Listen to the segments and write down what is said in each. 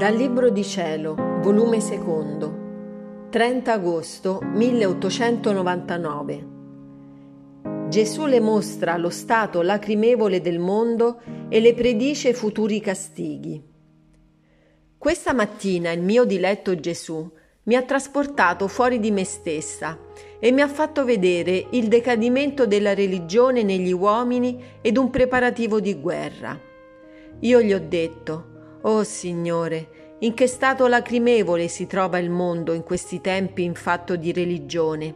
Dal Libro di Cielo, volume secondo, 30 agosto 1899. Gesù le mostra lo stato lacrimevole del mondo e le predice futuri castighi. Questa mattina il mio diletto Gesù mi ha trasportato fuori di me stessa e mi ha fatto vedere il decadimento della religione negli uomini ed un preparativo di guerra. Io gli ho detto, Oh Signore, in che stato lacrimevole si trova il mondo in questi tempi in fatto di religione.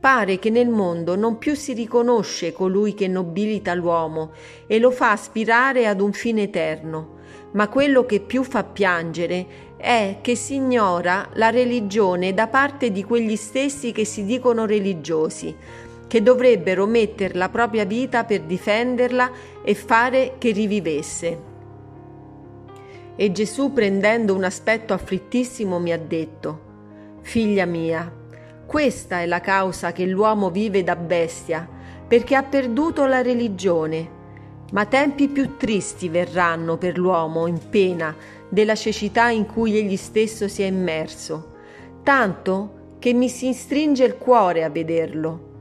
Pare che nel mondo non più si riconosce colui che nobilita l'uomo e lo fa aspirare ad un fine eterno, ma quello che più fa piangere è che si ignora la religione da parte di quegli stessi che si dicono religiosi, che dovrebbero mettere la propria vita per difenderla e fare che rivivesse. E Gesù, prendendo un aspetto afflittissimo, mi ha detto, Figlia mia, questa è la causa che l'uomo vive da bestia, perché ha perduto la religione. Ma tempi più tristi verranno per l'uomo in pena della cecità in cui egli stesso si è immerso, tanto che mi si stringe il cuore a vederlo.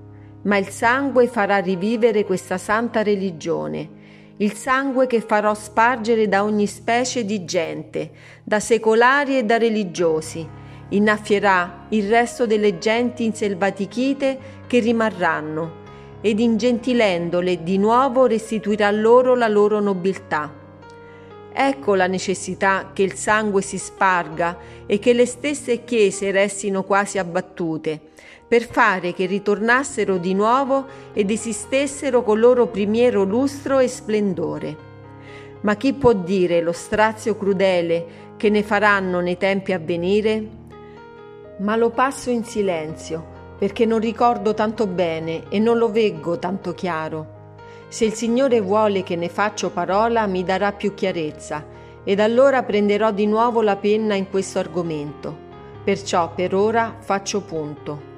Ma il sangue farà rivivere questa santa religione il sangue che farò spargere da ogni specie di gente, da secolari e da religiosi, innaffierà il resto delle genti inselvatichite che rimarranno, ed ingentilendole di nuovo restituirà loro la loro nobiltà. Ecco la necessità che il sangue si sparga e che le stesse chiese restino quasi abbattute, per fare che ritornassero di nuovo ed esistessero col loro primiero lustro e splendore. Ma chi può dire lo strazio crudele che ne faranno nei tempi a venire? Ma lo passo in silenzio, perché non ricordo tanto bene e non lo veggo tanto chiaro. Se il Signore vuole che ne faccio parola, mi darà più chiarezza, ed allora prenderò di nuovo la penna in questo argomento. Perciò per ora faccio punto.